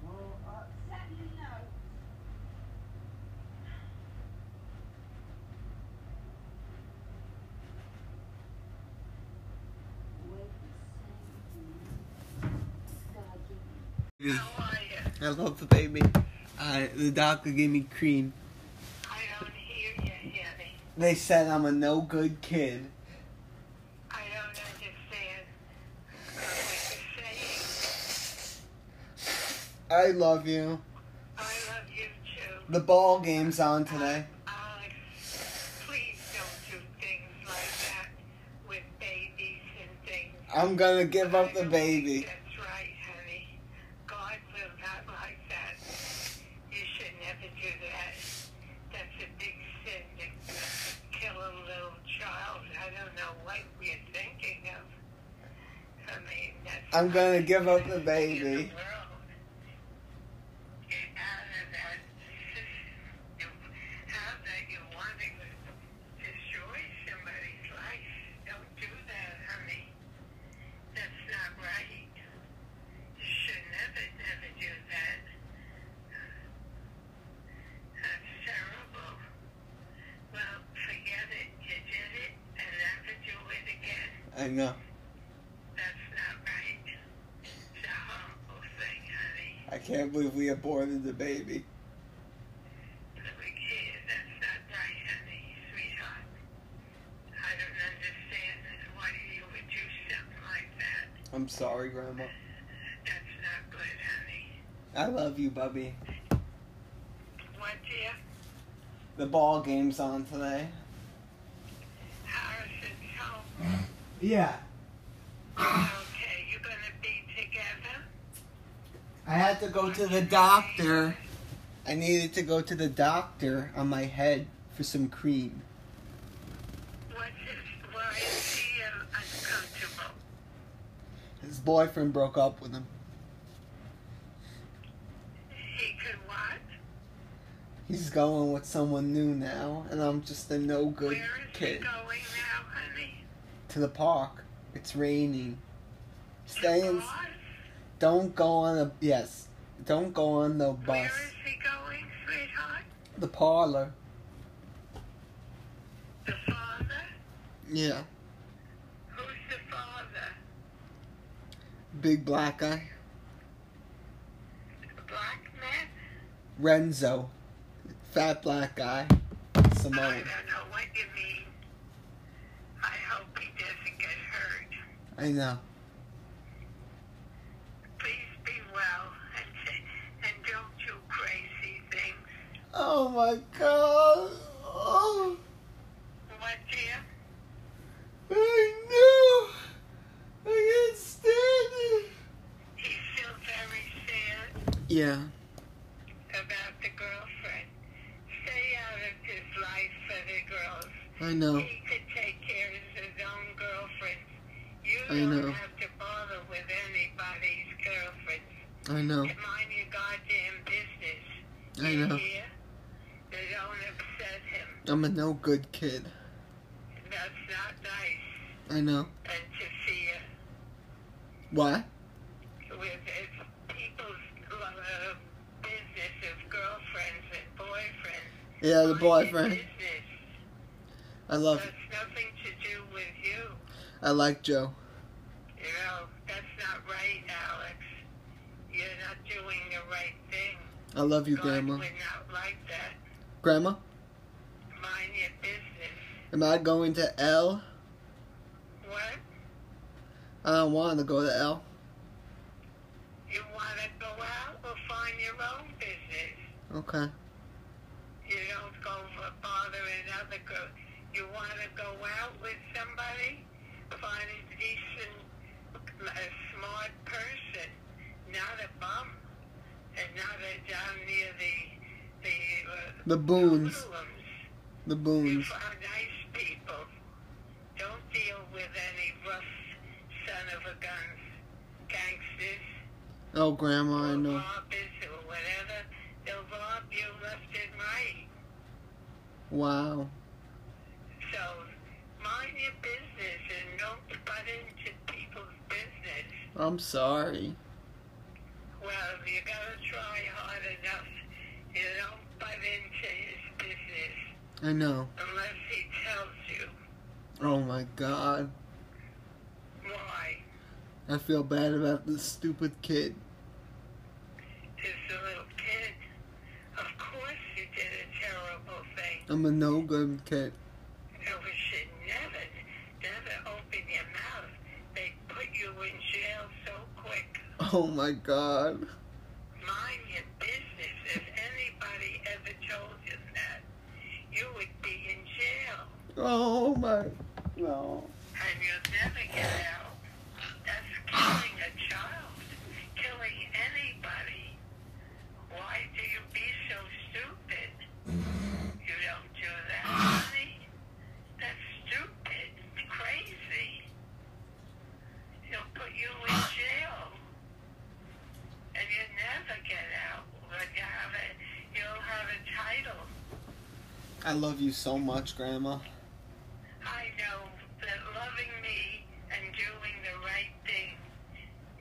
Well, I, Setting notes. How are you? I love the baby. Uh, the doctor gave me cream. I don't hear you, Henny. They said I'm a no good kid. I love you. I love you too. The ball game's on today. Alex, please don't do things like that with babies and things. I'm gonna give up the baby. think That's right, honey. God will not like that. You should never do that. That's a big sin to kill a little child. I don't know what you're thinking of. I mean, that's I'm gonna give up the baby. world. Get out of that system. How that you're wanting to destroy somebody's life. Don't do that, honey. That's not right. You should never, never do that. That's terrible. Well, forget it. You did it and never do it again. I know. That's not right. It's a horrible thing, honey. I can't believe we aborted the baby. Look here, that's not right, honey, sweetheart. I don't understand why you would do something like that. I'm sorry, Grandma. That's not good, honey. I love you, Bubby. What, dear? The ball game's on today. Yeah. Okay, you're gonna be together? I had to go to the doctor. I needed to go to the doctor on my head for some cream. What's his, why is he um, uncomfortable? His boyfriend broke up with him. He could what? He's going with someone new now, and I'm just a no good Where is he kid. going now, honey? To the park. It's raining. Stay in. Don't go on the. Yes. Don't go on the bus. Where is he going, sweetheart? The parlor. The father? Yeah. Who's the father? Big black guy. Black man? Renzo. Fat black guy. Simone? I don't know what you mean. I hope he doesn't get hurt. I know. Please be well and, and don't do crazy things. Oh my god. Oh, What, dear? I know. I can't stand it. He's still very sad Yeah. about the girlfriend. Stay out of his life for the girls. I know. He could take care of his own girlfriends. You I don't know. have to bother with anybody's girlfriends. I know. Mind your goddamn business. I You know. hear? They don't upset him. I'm a no good kid. That's not nice. I know. Interfere Why? with it's people's uh, business of girlfriends and boyfriends. Yeah, the boyfriend. I love. That's nothing to do with you. I like Joe. You know, that's not right, Alex. You're not doing the right thing. I love you, God Grandma. would not like that. Grandma, Mind your business. am I going to L? What? I don't want to L. You wanted to go to L. mind your own business. Okay. You don't go for bother another girl. You want to go out with somebody? Find a decent, a smart person, not a bum, and not a down near the the uh, The boons. hoodlums. The You boons. find nice people. Don't deal with any rough son of a guns, gangsters, Oh, Grandma, I know. robbers, or whatever. They'll rob you left and right. Wow. So mind your business and don't butt into people's business. I'm sorry. Well, you gotta try hard enough. You don't butt into his business I know. unless he tells you Oh my god. why. I feel bad about this stupid kid. This little kid. Of course you did a terrible thing. I'm a no good kid. You should never, never open your mouth. They put you in jail so quick. Oh my god. Mind your business. If anybody ever told you that, you would be in jail. Oh my. No. And you'll never get out. That's killing a child. Killing anybody. Why do you be so stupid? You don't do that, honey. That's stupid. Crazy. He'll put you in jail. And you never get out. But you have a, you'll have a title. I love you so much, Grandma. I know that loving me and doing the right thing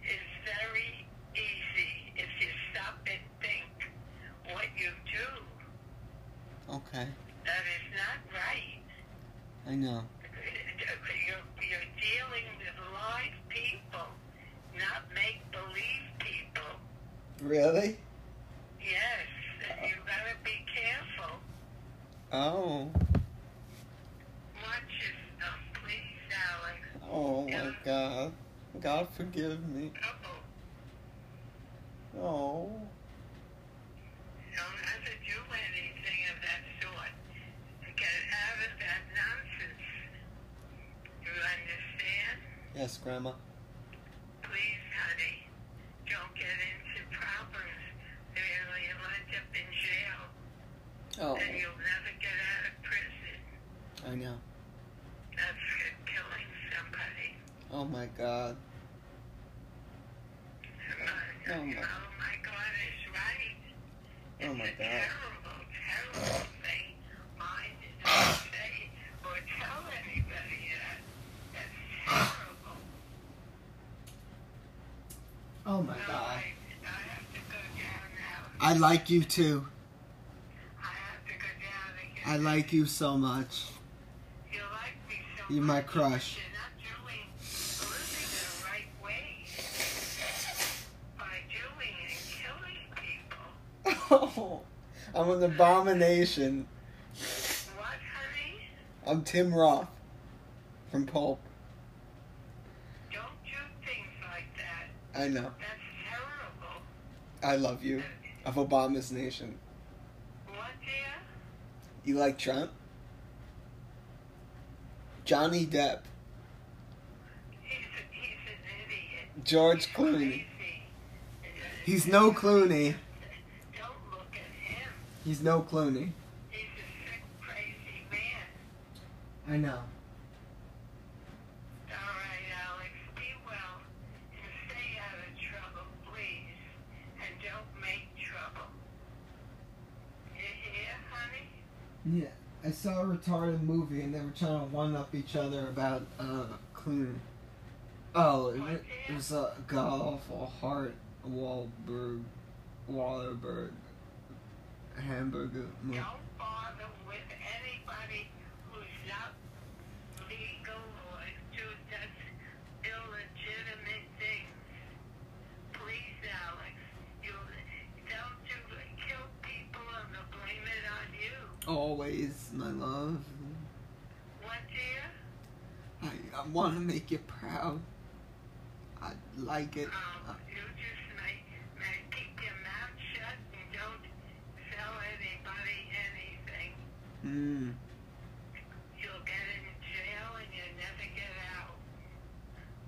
is very easy if you stop and think what you do. Okay. That is not right. I know. You're, you're dealing with live people, not make believe people. Really? Yes, and you gotta be careful. Oh. Watch yourself, please, Alex. Oh my god. God forgive me. Uh-oh. Oh. Do anything of that sort. Get out of that nonsense. You understand? Yes, Grandma. Please, honey, don't get into problems. Or you'll end up in jail, Oh. and you'll never get out of prison. I know. That's killing somebody. Oh my god. Oh Oh, my- my God, it's right. Oh my It's a god. terrible, terrible thing. Mine is not say or tell anybody that. That's terrible. Oh my No, god. I, I have to go down now. I like you too. I have to go down again. I like you so much. You like me so You're my crush. but You're not doing right way by doing and killing people. Oh. I'm an abomination. What, honey? I'm Tim Roth from Pulp. Don't do things like that. I know. That's terrible. I love you. Of Obama's nation. What, dear? You like Trump? Johnny Depp. He's, a, he's an idiot. George He's Clooney. He's no Clooney. Don't look at him. He's no Clooney. He's a sick, crazy man. I know. All right, Alex, be well and stay out of trouble, please. And don't make trouble. You hear, honey? Yeah. I saw a retarded movie and they were trying to one up each other about uh Clooney. Oh, it, wa- it was a god awful Heart Wahlberg Wahlberg hamburger movie. always, my love. What, dear? I, I want to make you proud. I like it. Um, uh, you just keep your mouth shut and don't tell anybody anything. Mm. You'll get in jail and you'll never get out.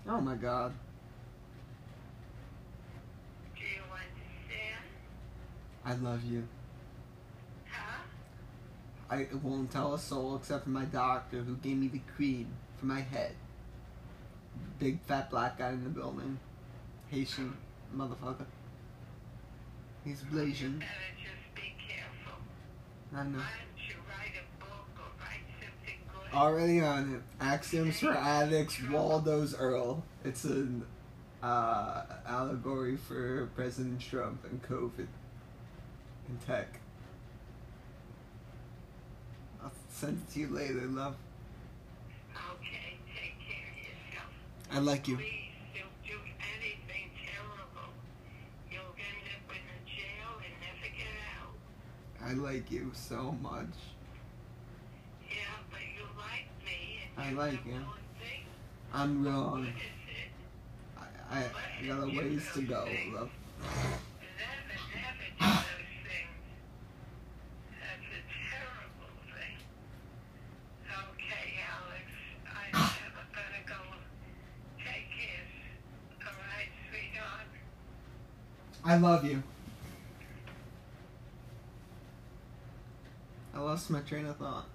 Oh, my God. Do you understand? I love you. I won't tell a soul except for my doctor who gave me the cream for my head. Big fat black guy in the building. Haitian motherfucker. He's blazing. I know. Already on it. Axioms for Addicts, Waldo's Earl. It's an uh, allegory for President Trump and COVID and tech. send it to you later, love. Okay, take care of yourself. I like you. Please don't do anything terrible. You'll end up in jail and never get out. I like you so much. Yeah, but you like me. I like you. I'm wrong. I, I, I got a ways to go, love. I love you. I lost my train of thought.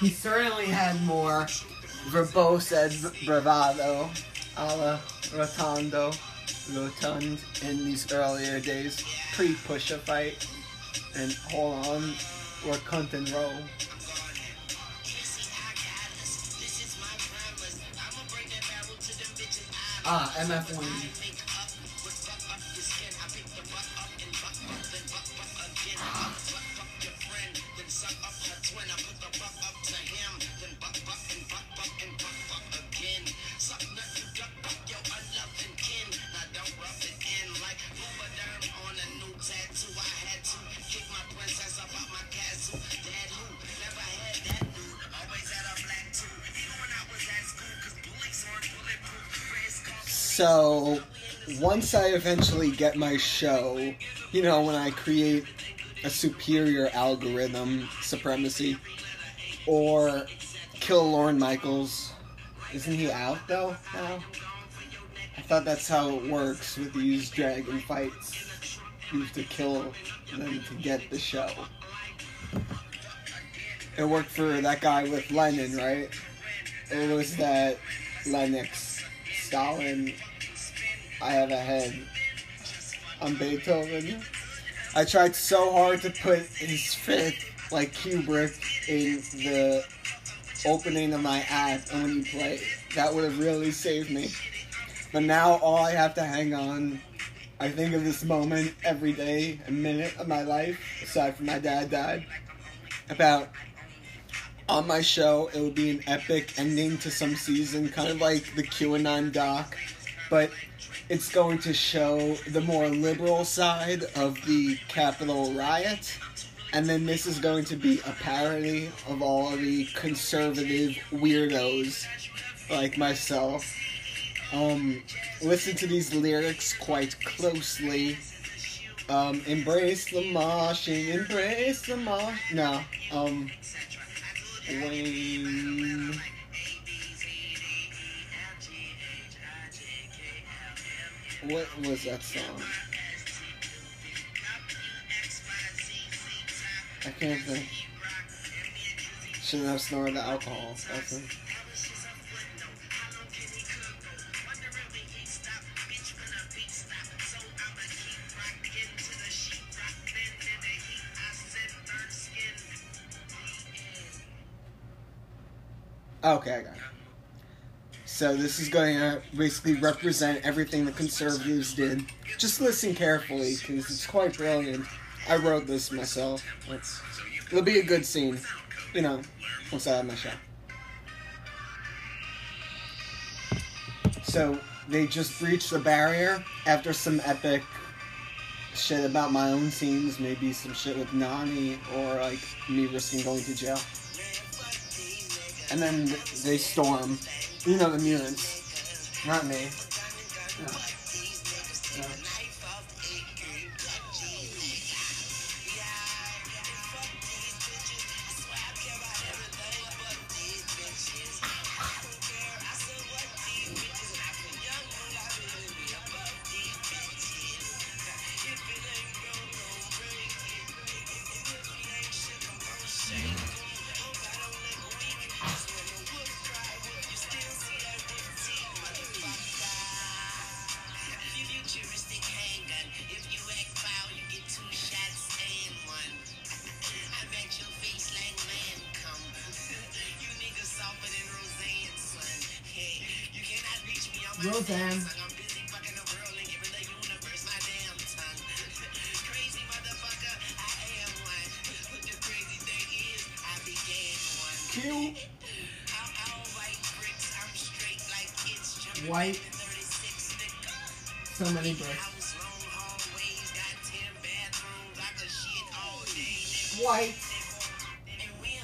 he certainly had more verbose and bravado a la Rotondo, Rotund in these earlier days, pre Pusha fight, and hold on, or cunt and roll. Ah, MF1. Once I eventually get my show, you know, when I create a superior algorithm supremacy, or kill Lorne Michaels, isn't he out though now? I thought that's how it works with these dragon fights. You have to kill them to get the show. It worked for that guy with Lenin, right? It was that Lennox, Stalin, I have a head on Beethoven. I tried so hard to put his fifth, like Kubrick, in the opening of my act and when you play. That would have really saved me. But now all I have to hang on, I think of this moment every day, a minute of my life, aside from my dad died, about on my show, it would be an epic ending to some season, kind of like the QAnon doc, but it's going to show the more liberal side of the Capitol riot. And then this is going to be a parody of all the conservative weirdos like myself. Um, listen to these lyrics quite closely. Um, embrace the moshing, embrace the mosh. No, um, Wayne. What was that song? I can't think. Shouldn't have snorted the alcohol. That's. Okay, I got it. So this is going to basically represent everything the conservatives did. Just listen carefully, because it's quite brilliant. I wrote this myself. It's, it'll be a good scene, you know, once I have my show. So they just breached the barrier after some epic shit about my own scenes, maybe some shit with Nani or like me risking going to jail. And then they storm. You know the mutants, not me. No.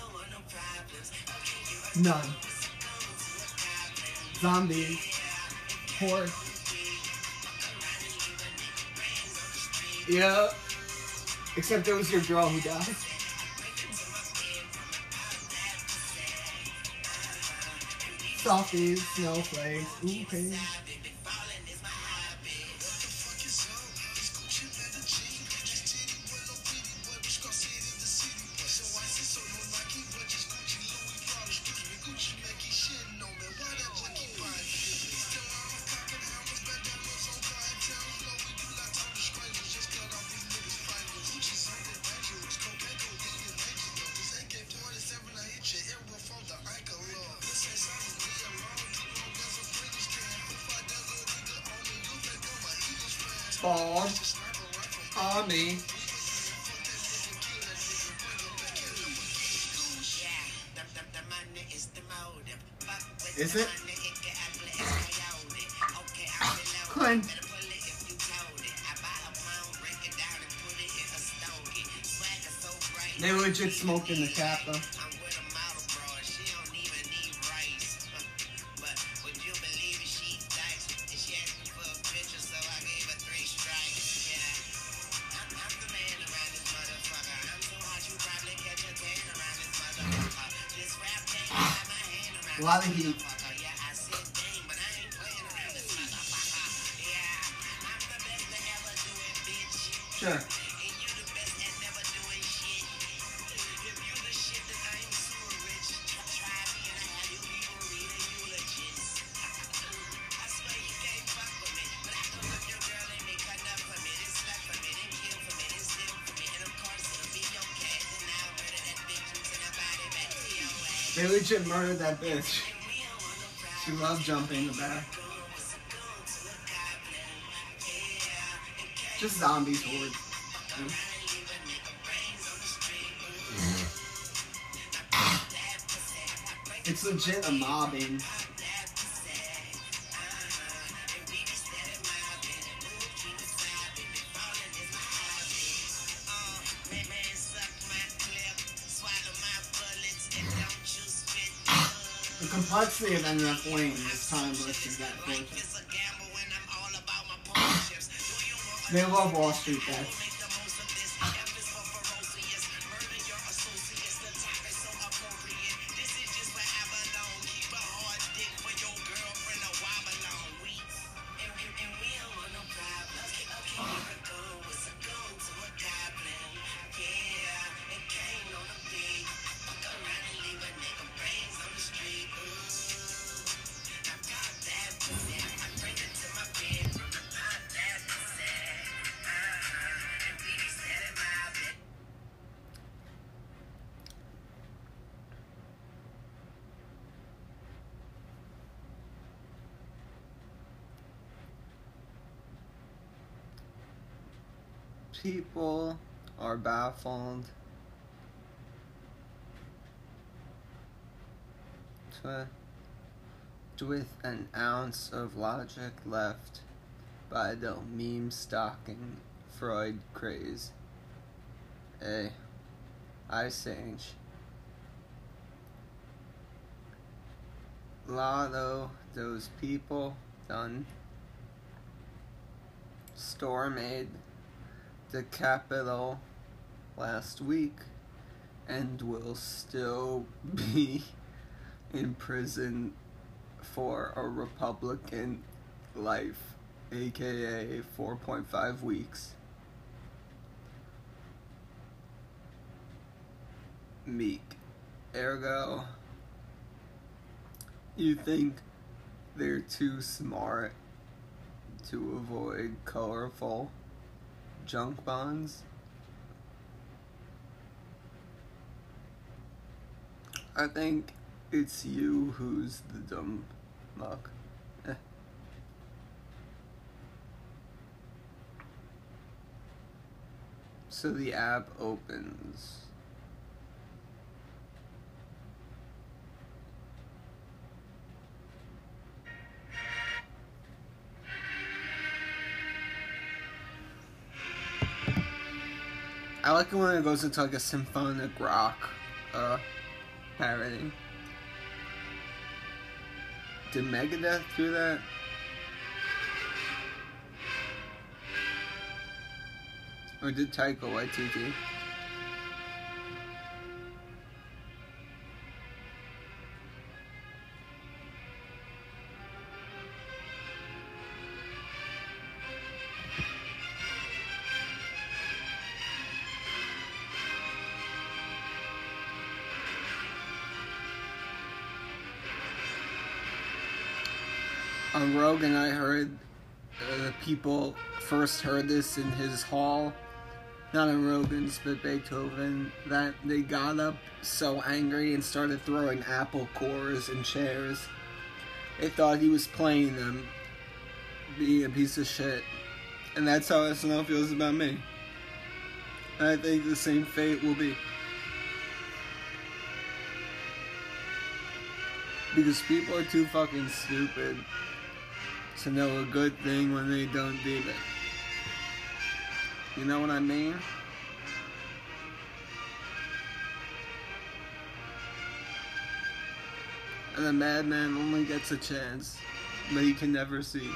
Don't want no problems. Okay, you None. Zombies. Horse. Yeah. Except it was your girl who died. Softies, snowflakes, ooh, crazy. Smoked in the though. They legit murdered that bitch. And we don't want no problem. She loved jumping in the back. Just zombies horde. Mm-hmm. It's legit a mobbing. The complexity of NF Wing is timeless in that portion. They love Wall Street bets. People are baffled. With an ounce of logic left by the meme stalking Freud craze. A Ice Age. Of those people done stormed the Capitol last week and will still be in prison for a Republican life, aka 4.5 weeks. Meek. Ergo, you think they're too smart to avoid colorful junk bonds? I think it's you who's the dumb muck. So the app opens. Like it when it goes into like a symphonic rock uh, parody. Did Megadeth do that? Or did Taika Waititi? Rogan, I heard uh, people first heard this in his hall, not in Rogan's, but Beethoven, that they got up so angry and started throwing apple cores and chairs. They thought he was playing them, being a piece of shit. And that's how SNL feels about me. And I think the same fate will be. Because people are too fucking stupid to know a good thing when they don't do it. You know what I mean? And a madman only gets a chance, but he can never see.